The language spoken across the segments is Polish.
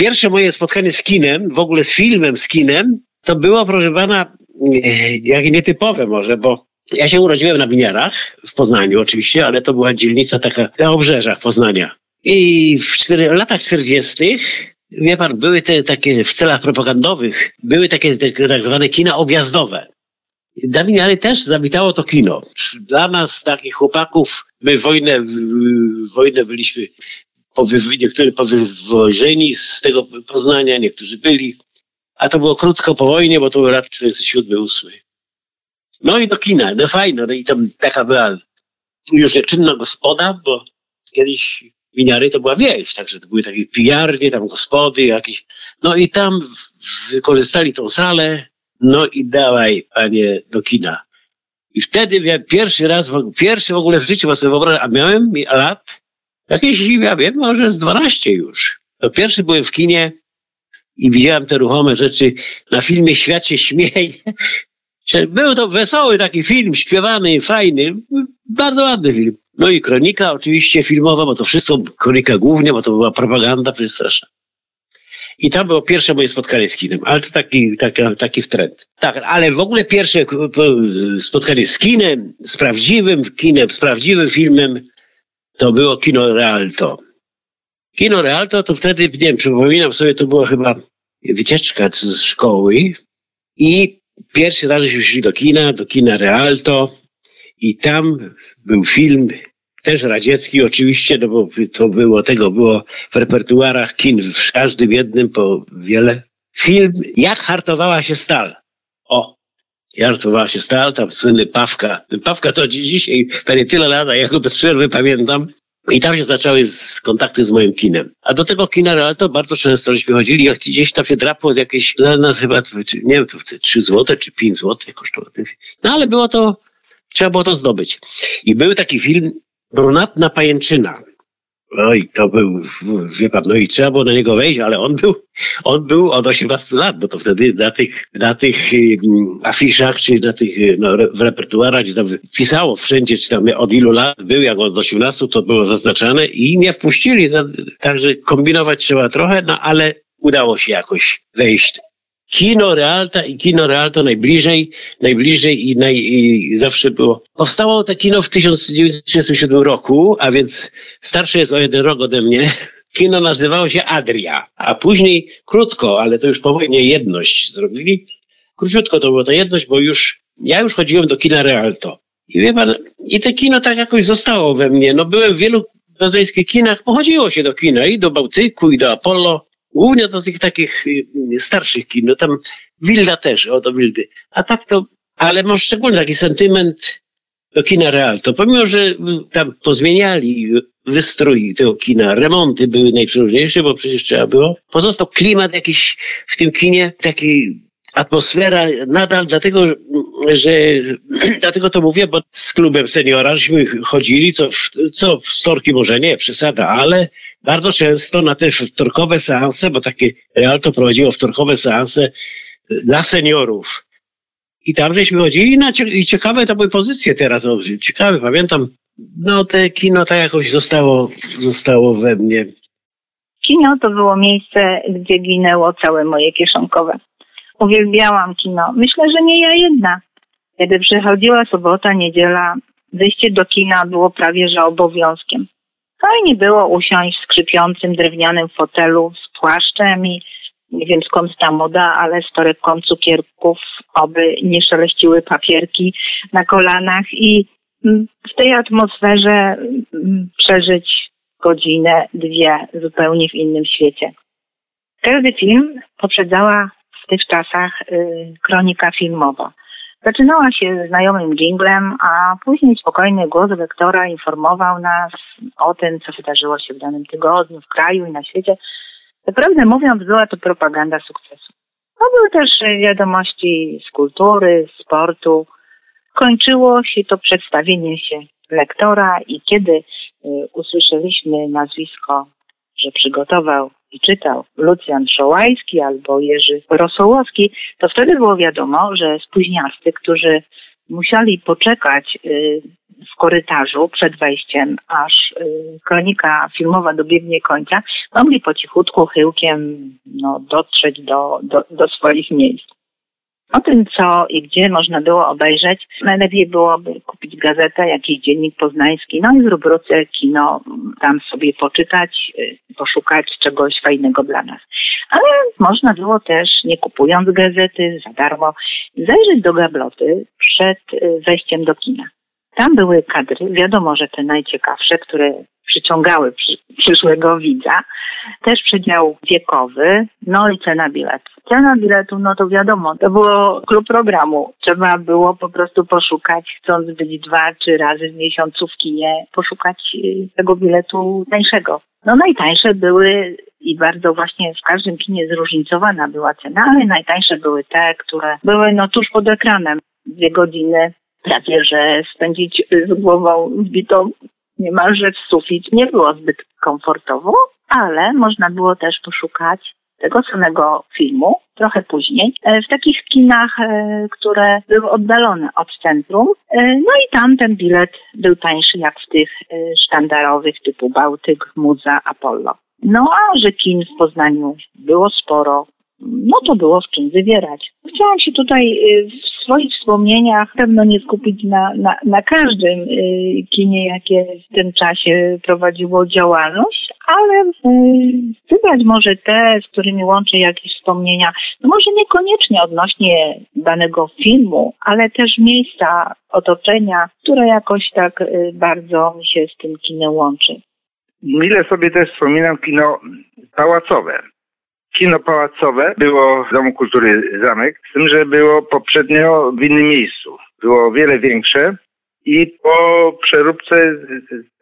pierwsze moje spotkanie z kinem, w ogóle z filmem, z kinem, to było, proszę pana, e, jak nietypowe może, bo ja się urodziłem na Winiarach, w Poznaniu oczywiście, ale to była dzielnica taka na obrzeżach Poznania. I w cztery, latach 40. wie pan, były te takie w celach propagandowych, były takie te, tak zwane kina objazdowe. Na Winiary też zawitało to kino. Dla nas, takich chłopaków, my wojnę, wojnę byliśmy niektórzy powywożeni z tego Poznania, niektórzy byli. A to było krótko po wojnie, bo to był lat 47-8. No i do kina, no fajno. No i tam taka była już nieczynna gospoda, bo kiedyś winiary to była wieś, także to były takie pijarnie, tam gospody jakieś. No i tam wykorzystali tą salę, no i dawaj, panie, do kina. I wtedy pierwszy raz, pierwszy w ogóle w życiu, bo sobie wyobrażam, a miałem lat, jakieś, ja wiem, może z 12 już. To pierwszy byłem w kinie i widziałem te ruchome rzeczy. Na filmie Świat się śmieje. Był to wesoły taki film, śpiewany, fajny, bardzo ładny film. No i kronika oczywiście filmowa, bo to wszystko, kronika głównie, bo to była propaganda przecież. I tam było pierwsze moje spotkanie z kinem, ale to taki, taki, taki trend. Tak, ale w ogóle pierwsze spotkanie z kinem, z prawdziwym kinem, z prawdziwym filmem, to było kino Realto. Kino Realto to wtedy, nie wiem, przypominam sobie, to była chyba wycieczka z szkoły i pierwszy raz żeśmy szli do kina, do kina Realto i tam był film też radziecki oczywiście, no bo to było, tego było w repertuarach kin, w każdym jednym po wiele. Film Jak hartowała się stal. O, jak hartowała się stal, tam słynny Pawka. Pawka to dzisiaj, pewnie tyle lat, ja go bez przerwy pamiętam. I tam się zaczęły z, kontakty z moim kinem. A do tego kina Realto bardzo często żeśmy chodzili, jak gdzieś tam się drapło jakieś, dla nas chyba, nie wiem, to 3 złote czy 5 złotych kosztowało. No ale było to, trzeba było to zdobyć. I był taki film brunatna pajęczyna. Oj, to był, wie pan, no i trzeba było na niego wejść, ale on był, on był od 18 lat, bo to wtedy na tych, na tych um, afiszach, czy na tych, no, w repertuarach, gdzie tam pisało wszędzie, czy tam od ilu lat był, jak od 18, to było zaznaczane i nie wpuścili, także kombinować trzeba trochę, no ale udało się jakoś wejść kino Realta i kino Realto najbliżej, najbliżej i, naj, i zawsze było. Powstało to kino w 1937 roku, a więc starsze jest o jeden rok ode mnie. Kino nazywało się Adria, a później krótko, ale to już po wojnie jedność zrobili. Króciutko to była ta jedność, bo już, ja już chodziłem do kina Realto. I wie pan, i te kino tak jakoś zostało we mnie. No byłem w wielu rodzajskich kinach, pochodziło się do kina i do Bałtyku, i do Apollo, Głównie do tych takich y, starszych kin, no tam Wilda też, o to Wildy. A tak to, ale mam szczególny taki sentyment do kina Real. To pomimo, że y, tam pozmieniali wystrój tego kina, remonty były najprzeróżniejsze, bo przecież trzeba było. Pozostał klimat jakiś w tym kinie, taki atmosfera nadal, dlatego, że dlatego to mówię, bo z klubem seniora żeśmy chodzili, co, co w storki może nie, przesada, ale bardzo często na te wtorkowe seanse, bo takie Realto prowadziło wtorkowe seanse dla seniorów. I tam żeśmy chodzili na, i ciekawe to były pozycje teraz, ciekawe, pamiętam, no te kino tak jakoś zostało, zostało we mnie. Kino to było miejsce, gdzie ginęło całe moje kieszonkowe. Uwielbiałam kino. Myślę, że nie ja jedna. Kiedy przychodziła sobota, niedziela, wyjście do kina było prawie że obowiązkiem. Fajnie było usiąść w skrzypiącym drewnianym fotelu z płaszczem i nie wiem skąd ta moda, ale z torebką cukierków, oby nie szeleściły papierki na kolanach i mm, w tej atmosferze mm, przeżyć godzinę, dwie zupełnie w innym świecie. Każdy film poprzedzała tych czasach y, kronika filmowa. Zaczynała się znajomym jinglem, a później spokojny głos lektora informował nas o tym, co wydarzyło się w danym tygodniu w kraju i na świecie. Naprawdę mówiąc, była to propaganda sukcesu. To były też wiadomości z kultury, sportu. Kończyło się to przedstawienie się lektora i kiedy y, usłyszeliśmy nazwisko, że przygotował i czytał Lucjan Szołajski albo Jerzy Rosołowski, to wtedy było wiadomo, że spóźniasty, którzy musieli poczekać y, w korytarzu przed wejściem, aż y, kronika filmowa dobiegnie końca, mogli po cichutku chyłkiem no, dotrzeć do, do, do swoich miejsc. O tym, co i gdzie można było obejrzeć, najlepiej byłoby kupić gazetę, jakiś dziennik poznański, no i w rubryce kino tam sobie poczytać, y, poszukać czegoś fajnego dla nas. Ale można było też, nie kupując gazety za darmo, zajrzeć do gabloty przed y, wejściem do kina. Tam były kadry, wiadomo, że te najciekawsze, które przyciągały przy, przyszłego widza. Też przedział wiekowy, no i cena biletu. Cena biletu, no to wiadomo, to było klub programu. Trzeba było po prostu poszukać, chcąc być dwa, trzy razy w miesiącu w kinie, poszukać y, tego biletu tańszego. No najtańsze były i bardzo właśnie w każdym kinie zróżnicowana była cena, ale najtańsze były te, które były no tuż pod ekranem. Dwie godziny prawie, że spędzić z głową wbitą niemalże w sufit. Nie było zbyt komfortowo, ale można było też poszukać tego samego filmu trochę później e, w takich kinach, e, które były oddalone od centrum. E, no i tam ten bilet był tańszy jak w tych sztandarowych typu Bałtyk, Muza, Apollo. No a że kin w Poznaniu było sporo, no to było w czym wybierać. Chciałam się tutaj w swoich wspomnieniach pewno nie skupić na, na, na każdym kinie, jakie w tym czasie prowadziło działalność, ale wybrać może te, z którymi łączę jakieś wspomnienia, no może niekoniecznie odnośnie danego filmu, ale też miejsca, otoczenia, które jakoś tak bardzo mi się z tym kinem łączy. Mile sobie też wspominam kino pałacowe. Kino pałacowe było w Domu Kultury Zamek, z tym, że było poprzednio w innym miejscu. Było o wiele większe i po przeróbce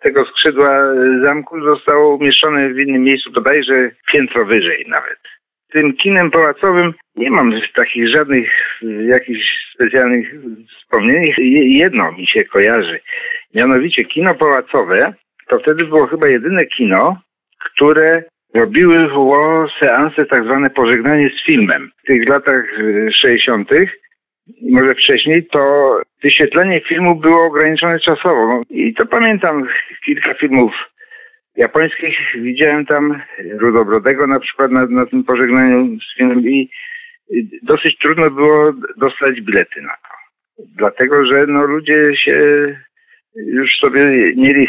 tego skrzydła zamku zostało umieszczone w innym miejscu, bodajże piętro wyżej nawet. Tym kinem pałacowym nie mam takich żadnych jakichś specjalnych wspomnień. Jedno mi się kojarzy. Mianowicie kino pałacowe to wtedy było chyba jedyne kino, które robiły seanse tak zwane pożegnanie z filmem. W tych latach 60 może wcześniej, to wyświetlenie filmu było ograniczone czasowo. No, I to pamiętam kilka filmów japońskich. Widziałem tam Rudobrodego na przykład na, na tym pożegnaniu z filmem i dosyć trudno było dostać bilety na to. Dlatego, że no, ludzie się już sobie mieli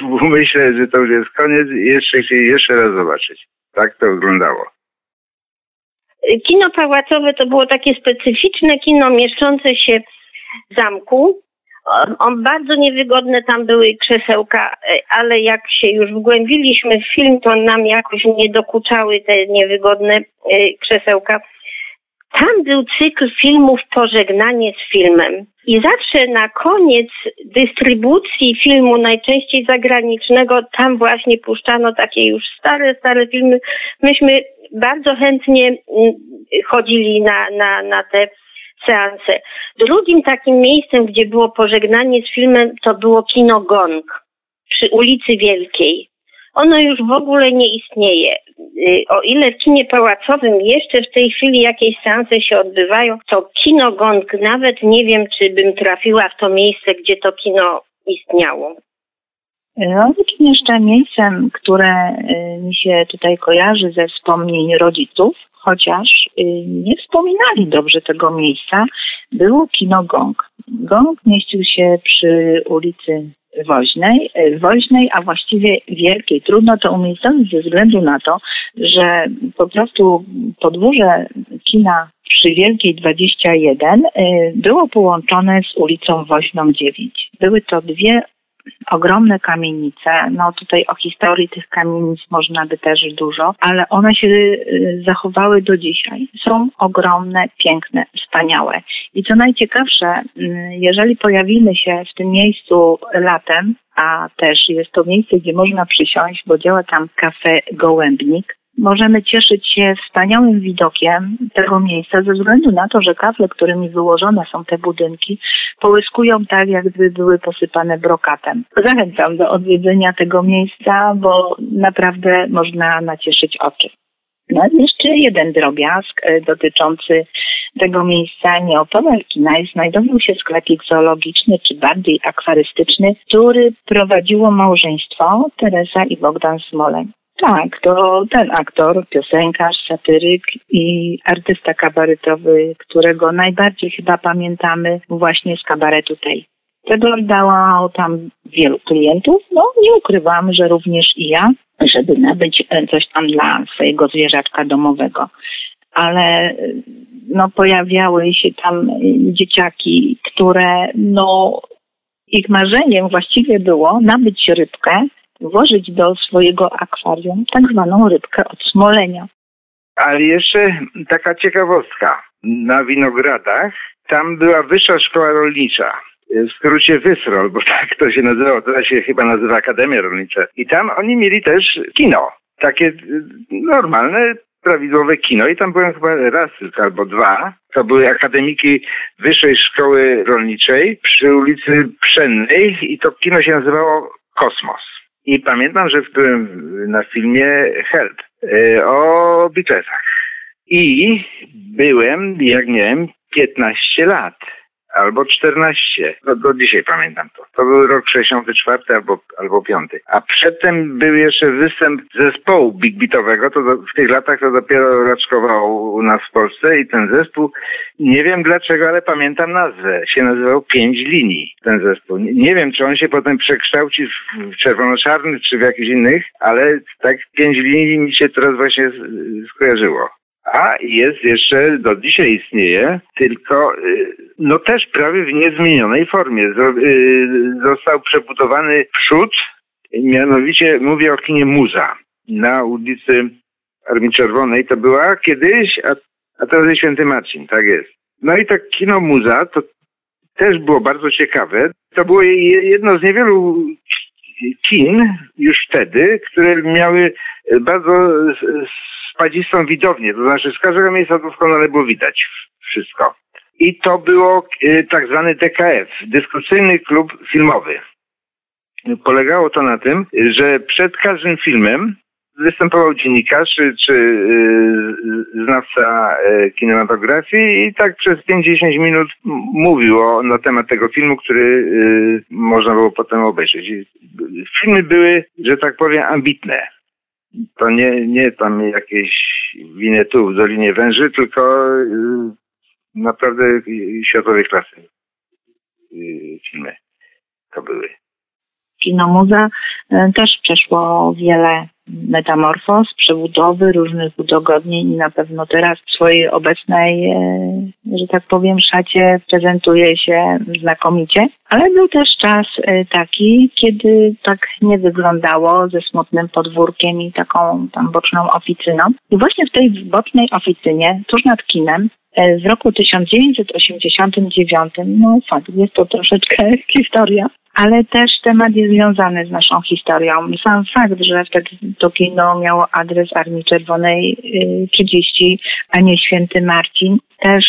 w umyśle, że to już jest koniec i jeszcze chcieli jeszcze raz zobaczyć. Tak to wyglądało. Kino pałacowe to było takie specyficzne kino mieszczące się w zamku. Bardzo niewygodne tam były krzesełka, ale jak się już wgłębiliśmy w film, to nam jakoś nie dokuczały te niewygodne e, krzesełka. Tam był cykl filmów Pożegnanie z filmem. I zawsze na koniec dystrybucji filmu, najczęściej zagranicznego, tam właśnie puszczano takie już stare, stare filmy. Myśmy bardzo chętnie mm, chodzili na, na, na te seanse. Drugim takim miejscem, gdzie było pożegnanie z filmem, to było kino Gong przy ulicy Wielkiej. Ono już w ogóle nie istnieje. Y, o ile w kinie pałacowym jeszcze w tej chwili jakieś seanse się odbywają, to kino Gong nawet nie wiem, czy bym trafiła w to miejsce, gdzie to kino istniało. Takim jeszcze miejscem, które y, mi się tutaj kojarzy ze wspomnień rodziców, chociaż y, nie wspominali dobrze tego miejsca, było kino Gong. Gong mieścił się przy ulicy Woźnej, y, Woźnej, a właściwie Wielkiej. Trudno to umiejscowić ze względu na to, że po prostu podwórze kina przy Wielkiej 21 było połączone z ulicą Woźną 9. Były to dwie ogromne kamienice. No tutaj o historii tych kamienic można by też dużo, ale one się y, zachowały do dzisiaj. Są ogromne, piękne, wspaniałe. I co najciekawsze, y, jeżeli pojawimy się w tym miejscu latem, a też jest to miejsce, gdzie można przysiąść, bo działa tam kafe Gołębnik, możemy cieszyć się wspaniałym widokiem tego miejsca ze względu na to, że kafle, którymi wyłożone są te budynki, połyskują tak, jakby były posypane brokatem. Zachęcam do odwiedzenia tego miejsca, bo naprawdę można nacieszyć oczy. No jeszcze jeden drobiazg e, dotyczący tego miejsca nieopodal kina znajdował się sklepik zoologiczny, czy bardziej akwarystyczny, który prowadziło małżeństwo Teresa i Bogdan Smoleń. Tak, to ten aktor, piosenkarz, satyryk i artysta kabaretowy, którego najbardziej chyba pamiętamy właśnie z kabaretu tej. Wyglądało tam wielu klientów. No, nie ukrywam, że również i ja, żeby nabyć coś tam dla swojego zwierzaczka domowego. Ale no, pojawiały się tam dzieciaki, które no, ich marzeniem właściwie było nabyć rybkę, włożyć do swojego akwarium tak zwaną rybkę od smolenia. Ale jeszcze taka ciekawostka. Na Winogradach tam była wyższa szkoła rolnicza w skrócie Wysrol, bo tak to się nazywało, teraz się chyba nazywa Akademia Rolnicza. I tam oni mieli też kino. Takie y, normalne, prawidłowe kino i tam byłem chyba raz albo dwa. To były akademiki Wyższej Szkoły Rolniczej przy ulicy Pszennej i to kino się nazywało Kosmos. I pamiętam, że byłem na filmie Help y, o Beatlesach. I byłem, jak miałem 15 lat albo 14. Do, do dzisiaj pamiętam to. To był rok 64 albo, albo 5. A przedtem był jeszcze występ zespołu big beatowego. To do, w tych latach to dopiero raczkował u nas w Polsce i ten zespół, nie wiem dlaczego, ale pamiętam nazwę. Się nazywał Pięć Linii, ten zespół. Nie, nie wiem, czy on się potem przekształci w, w czerwono-czarny, czy w jakichś innych, ale tak Pięć Linii mi się teraz właśnie skojarzyło a jest jeszcze, do dzisiaj istnieje, tylko y, no też prawie w niezmienionej formie. Y, został przebudowany przód, mianowicie mówię o kinie Muza na ulicy Armii Czerwonej. To była kiedyś, a, a teraz jest Święty Marcin, tak jest. No i tak kino Muza to też było bardzo ciekawe. To było jedno z niewielu kin już wtedy, które miały bardzo spadzistą widownię, to znaczy z każdego miejsca doskonale było widać wszystko. I to było y, tak zwany DKF, dyskusyjny klub filmowy. Polegało to na tym, że przed każdym filmem występował dziennikarz czy, czy yy, znawca yy, kinematografii i tak przez 50 minut mówił o, na temat tego filmu, który yy, można było potem obejrzeć. Filmy były, że tak powiem, ambitne to nie, nie tam jakieś tu w Dolinie Węży, tylko y, naprawdę światowej klasy y, filmy to były. Kino Muza y, też przeszło wiele metamorfoz, przebudowy, różnych udogodnień i na pewno teraz w swojej obecnej, e, że tak powiem, szacie prezentuje się znakomicie. Ale był też czas e, taki, kiedy tak nie wyglądało ze smutnym podwórkiem i taką tam boczną oficyną. I właśnie w tej bocznej oficynie, tuż nad kinem, e, w roku 1989, no fakt, jest to troszeczkę historia, ale też temat jest związany z naszą historią. Sam fakt, że wtedy to kino miało adres Armii Czerwonej 30, y, a nie Święty Marcin, też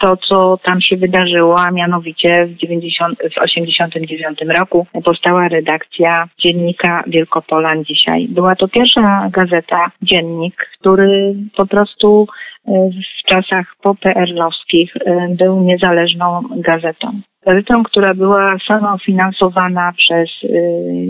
to, co tam się wydarzyło, a mianowicie w, 90, w 89 roku powstała redakcja dziennika Wielkopolan dzisiaj. Była to pierwsza gazeta, dziennik, który po prostu y, w czasach poPRL-owskich y, był niezależną gazetą gazetą, która była samofinansowana przez y,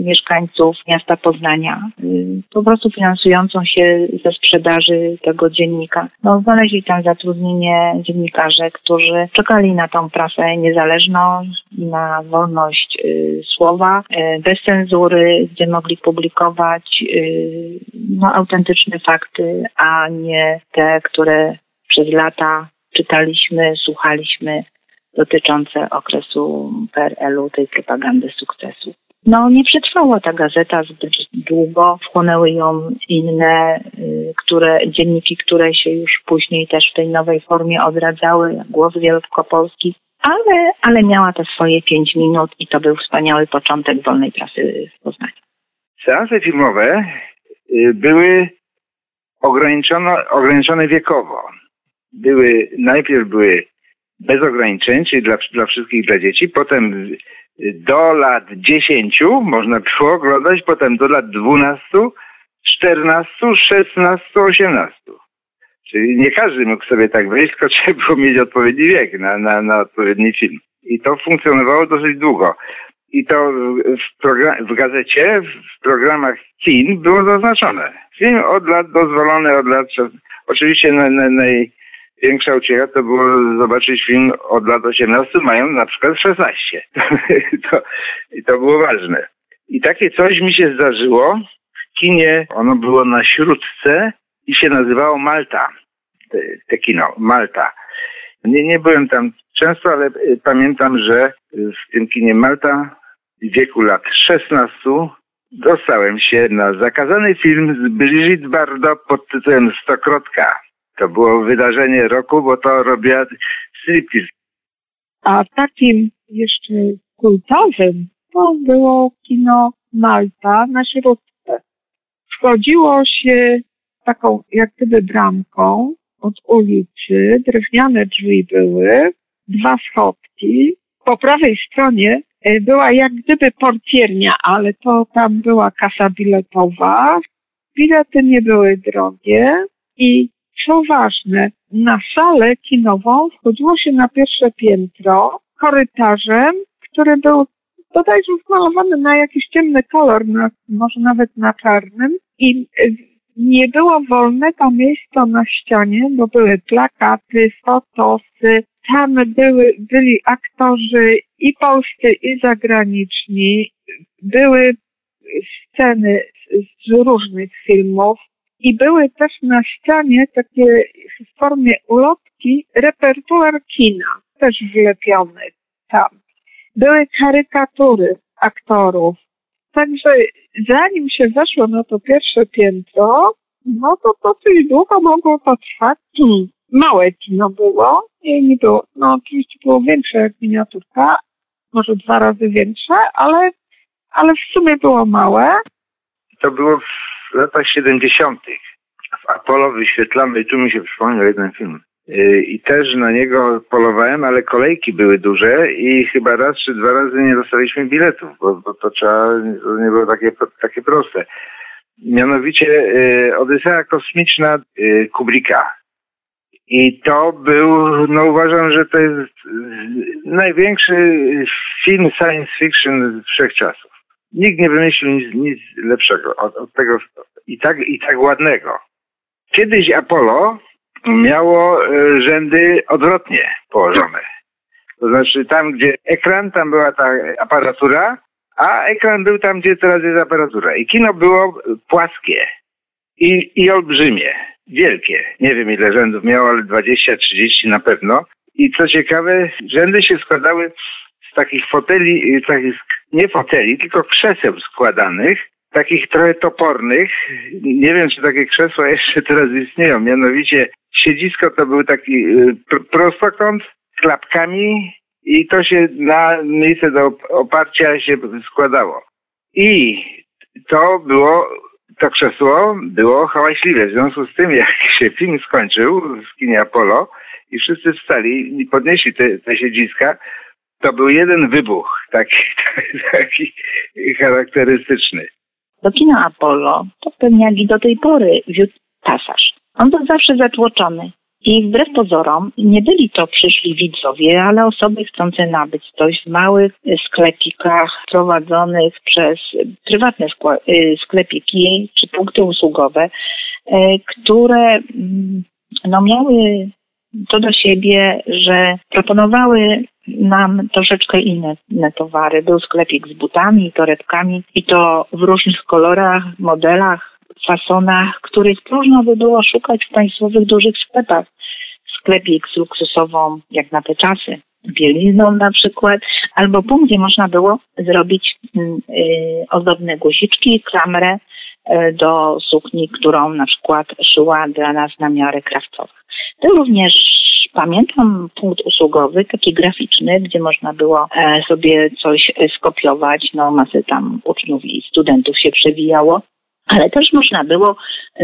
mieszkańców miasta Poznania, y, po prostu finansującą się ze sprzedaży tego dziennika. No, znaleźli tam zatrudnienie dziennikarze, którzy czekali na tą prasę niezależną, na wolność y, słowa, bez cenzury, gdzie mogli publikować no, autentyczne fakty, a nie te, które przez lata czytaliśmy, słuchaliśmy dotyczące okresu PRL-u, tej propagandy sukcesu. No, nie przetrwała ta gazeta zbyt długo, wchłonęły ją inne, y, które, dzienniki, które się już później też w tej nowej formie odradzały, Głos Wielkopolski, ale, ale miała te swoje pięć minut i to był wspaniały początek wolnej prasy w Poznaniu. Seanse filmowe y, były ograniczone wiekowo. Były, najpierw były bez ograniczeń, czyli dla, dla wszystkich, dla dzieci. Potem do lat 10 można było oglądać, potem do lat 12, 14, 16, 18. Czyli nie każdy mógł sobie tak wejść, tylko trzeba było mieć odpowiedni wiek na, na, na odpowiedni film. I to funkcjonowało dosyć długo. I to w, w gazecie, w programach kin było zaznaczone. Film od lat dozwolony, od lat. Oczywiście na, na, największa uciecha to było zobaczyć film od lat 18, mają na przykład 16. to, I to było ważne. I takie coś mi się zdarzyło w kinie. Ono było na śródce i się nazywało Malta. Te, te kino, Malta. Nie, nie byłem tam często, ale y, pamiętam, że w tym kinie Malta w wieku lat 16 dostałem się na zakazany film z Brigitte Bardot pod tytułem Stokrotka. To było wydarzenie roku, bo to robiła striptease. A takim jeszcze kultowym to było kino Malta na środce. Wchodziło się taką jak gdyby bramką od ulicy, drewniane drzwi były, dwa schodki. Po prawej stronie e, była jak gdyby portiernia, ale to tam była kasa biletowa. Bilety nie były drogie i co ważne, na salę kinową wchodziło się na pierwsze piętro korytarzem, który był bodajże zmalowany na jakiś ciemny kolor, na, może nawet na czarnym i nie było wolnego miejsca na ścianie, bo były plakaty, fotosy, tam były, byli aktorzy i polscy, i zagraniczni. Były sceny z różnych filmów i były też na ścianie takie w formie ulotki repertuar kina, też wlepiony tam. Były karykatury aktorów. Także zanim się weszło na to pierwsze piętro, no to dosyć długo mogło to trwać. Hmm małe kino było i nie było, no oczywiście było większe jak miniaturka, może dwa razy większe, ale, ale w sumie było małe. To było w latach 70. W Apollo wyświetlamy, tu mi się przypomniał jeden film. Y, I też na niego polowałem, ale kolejki były duże i chyba raz czy dwa razy nie dostaliśmy biletów, bo, bo to trzeba, to nie było takie, takie proste. Mianowicie y, Odysea Kosmiczna y, i to był, no uważam, że to jest największy film science fiction wszechczasów. Nikt nie wymyślił nic, nic lepszego od, od, tego i tak, i tak ładnego. Kiedyś Apollo miało e, rzędy odwrotnie położone. To znaczy tam, gdzie ekran, tam była ta aparatura, a ekran był tam, gdzie teraz jest aparatura. I kino było płaskie i, i olbrzymie wielkie. Nie wiem ile rzędów miało, ale 20-30 na pewno. I co ciekawe, rzędy się składały z takich foteli, y, takich, nie foteli, tylko krzeseł składanych, takich trochę topornych. Nie wiem, czy takie krzesła jeszcze teraz istnieją. Mianowicie siedzisko to był taki y, prostokąt z klapkami i to się na miejsce do oparcia się składało. I to było to krzesło było hałaśliwe. W związku z tym, jak się film skończył w kinie Apollo i wszyscy wstali i podnieśli te, te siedziska, to był jeden wybuch, taki, taki charakterystyczny. Do kina Apollo to pewnie jak i do tej pory wiódł pasaż. On był zawsze zatłoczony. I wbrew pozorom nie byli to przyszli widzowie, ale osoby chcące nabyć coś w małych sklepikach prowadzonych przez prywatne y, sklepiki czy punkty usługowe, y, które mm, no, miały to do siebie, że proponowały nam troszeczkę inne, inne towary. Był sklepik z butami torebkami i to w różnych kolorach, modelach, fasonach, których próżno by było szukać w państwowych dużych sklepach. Sklepik z luksusową, jak na te czasy, bielizną na przykład, albo punkt, gdzie można było zrobić y, ozdobne guziczki, klamrę y, do sukni, którą na przykład szyła dla nas na miarę krawcowych. To również pamiętam punkt usługowy, taki graficzny, gdzie można było e, sobie coś skopiować, no masy tam uczniów i studentów się przewijało ale też można było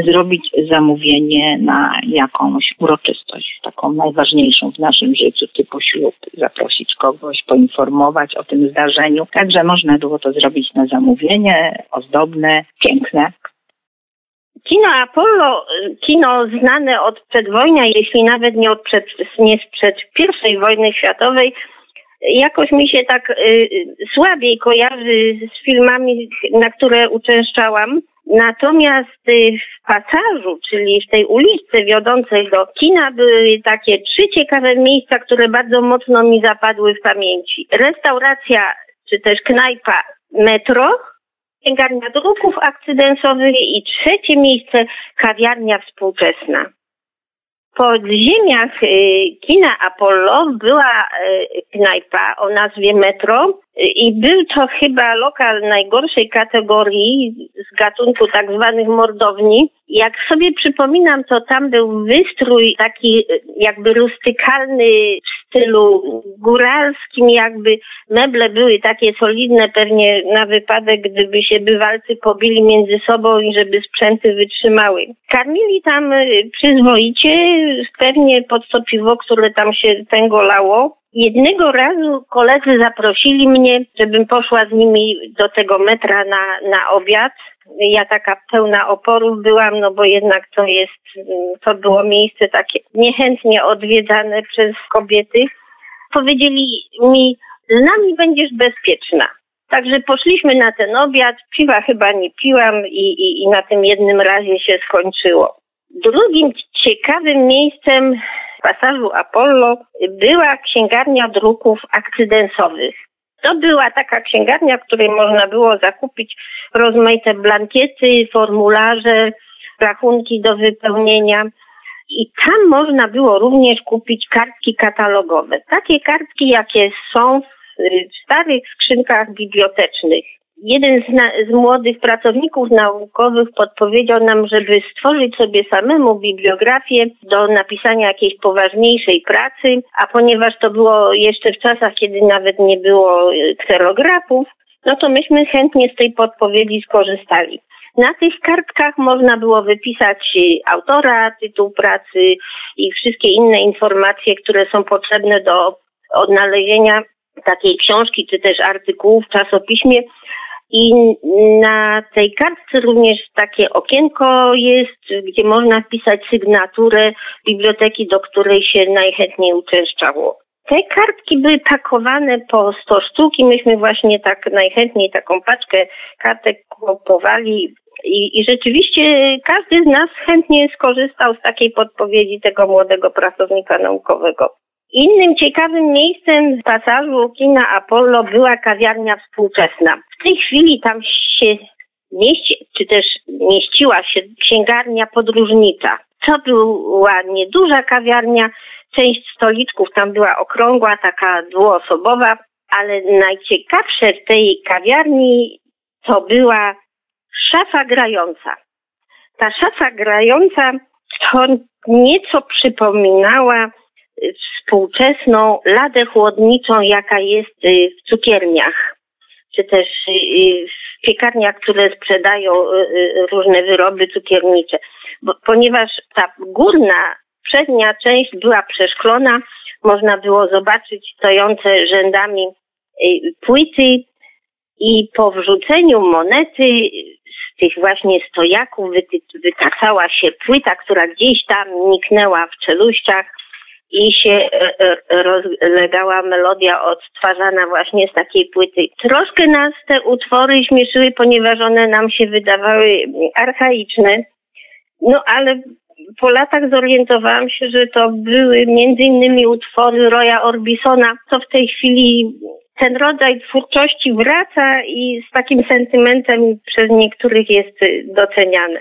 zrobić zamówienie na jakąś uroczystość, taką najważniejszą w naszym życiu, typu ślub, zaprosić kogoś, poinformować o tym zdarzeniu. Także można było to zrobić na zamówienie, ozdobne, piękne. Kino Apollo, kino znane od przedwojnia, jeśli nawet nie, od przed, nie sprzed I wojny światowej, jakoś mi się tak y, słabiej kojarzy z filmami, na które uczęszczałam. Natomiast y, w pasażu, czyli w tej uliczce wiodącej do kina, były takie trzy ciekawe miejsca, które bardzo mocno mi zapadły w pamięci. Restauracja, czy też knajpa metro, księgarnia druków akcydensowych i trzecie miejsce kawiarnia współczesna. Podziemiach y, kina Apollo była y, knajpa o nazwie Metro i był to chyba lokal najgorszej kategorii z gatunku tak zwanych mordowni. Jak sobie przypominam, to tam był wystrój taki y, jakby rustykalny w stylu góralskim, jakby meble były takie solidne pewnie na wypadek, gdyby się bywalcy pobili między sobą i żeby sprzęty wytrzymały. Karmili tam przyzwoicie, pewnie pod to piwo, które tam się tęgolało. Jednego razu koledzy zaprosili mnie, żebym poszła z nimi do tego metra na, na obiad. Ja taka pełna oporów byłam, no bo jednak to jest, to było miejsce takie niechętnie odwiedzane przez kobiety. Powiedzieli mi, z nami będziesz bezpieczna. Także poszliśmy na ten obiad, piwa chyba nie piłam i, i, i na tym jednym razie się skończyło. Drugim ciekawym miejscem pasażu Apollo była księgarnia druków akcydensowych. To była taka księgarnia, w której można było zakupić rozmaite blankiety, formularze, rachunki do wypełnienia. I tam można było również kupić kartki katalogowe. Takie kartki, jakie są w starych skrzynkach bibliotecznych jeden z, na, z, młodych pracowników naukowych podpowiedział nam, żeby stworzyć sobie samemu bibliografię do napisania jakiejś poważniejszej pracy, a ponieważ to było jeszcze w czasach, kiedy nawet nie było e, kserografów, no to myśmy chętnie z tej podpowiedzi skorzystali. Na tych kartkach można było wypisać e, autora, tytuł pracy i wszystkie inne informacje, które są potrzebne do odnalezienia takiej książki czy też artykułów w czasopiśmie, i na tej kartce również takie okienko jest, gdzie można wpisać sygnaturę biblioteki, do której się najchętniej uczęszczało. Te kartki były pakowane po 100 sztuk i myśmy właśnie tak najchętniej taką paczkę kartek kupowali i, I, rzeczywiście każdy z nas chętnie skorzystał z takiej podpowiedzi tego młodego pracownika naukowego. Innym ciekawym miejscem w pasażu kina Apollo była kawiarnia współczesna. W tej chwili tam się mieści, czy też mieściła się księgarnia podróżnicza. To była nieduża kawiarnia, część stoliczków tam była okrągła, taka dwuosobowa, ale najciekawsze w tej kawiarni to była szafa grająca. Ta szafa grająca to nieco przypominała współczesną ladę chłodniczą, jaka jest y, w cukierniach, czy też y, y, w piekarniach, które sprzedają różne wyroby cukiernicze. Bo, ponieważ ta górna, przednia część była przeszklona, można było zobaczyć stojące rzędami płyty i po wrzuceniu monety z tych właśnie stojaków wykasała się płyta, która gdzieś tam niknęła w czeluściach i się e, e, rozlegała melodia odtwarzana właśnie z takiej płyty. Troszkę nas te utwory śmieszyły, ponieważ one nam się wydawały archaiczne, no ale po latach zorientowałam się, że to były między innymi utwory Roya Orbisona, co w tej chwili ten rodzaj twórczości wraca i z takim sentymentem przez niektórych jest doceniane.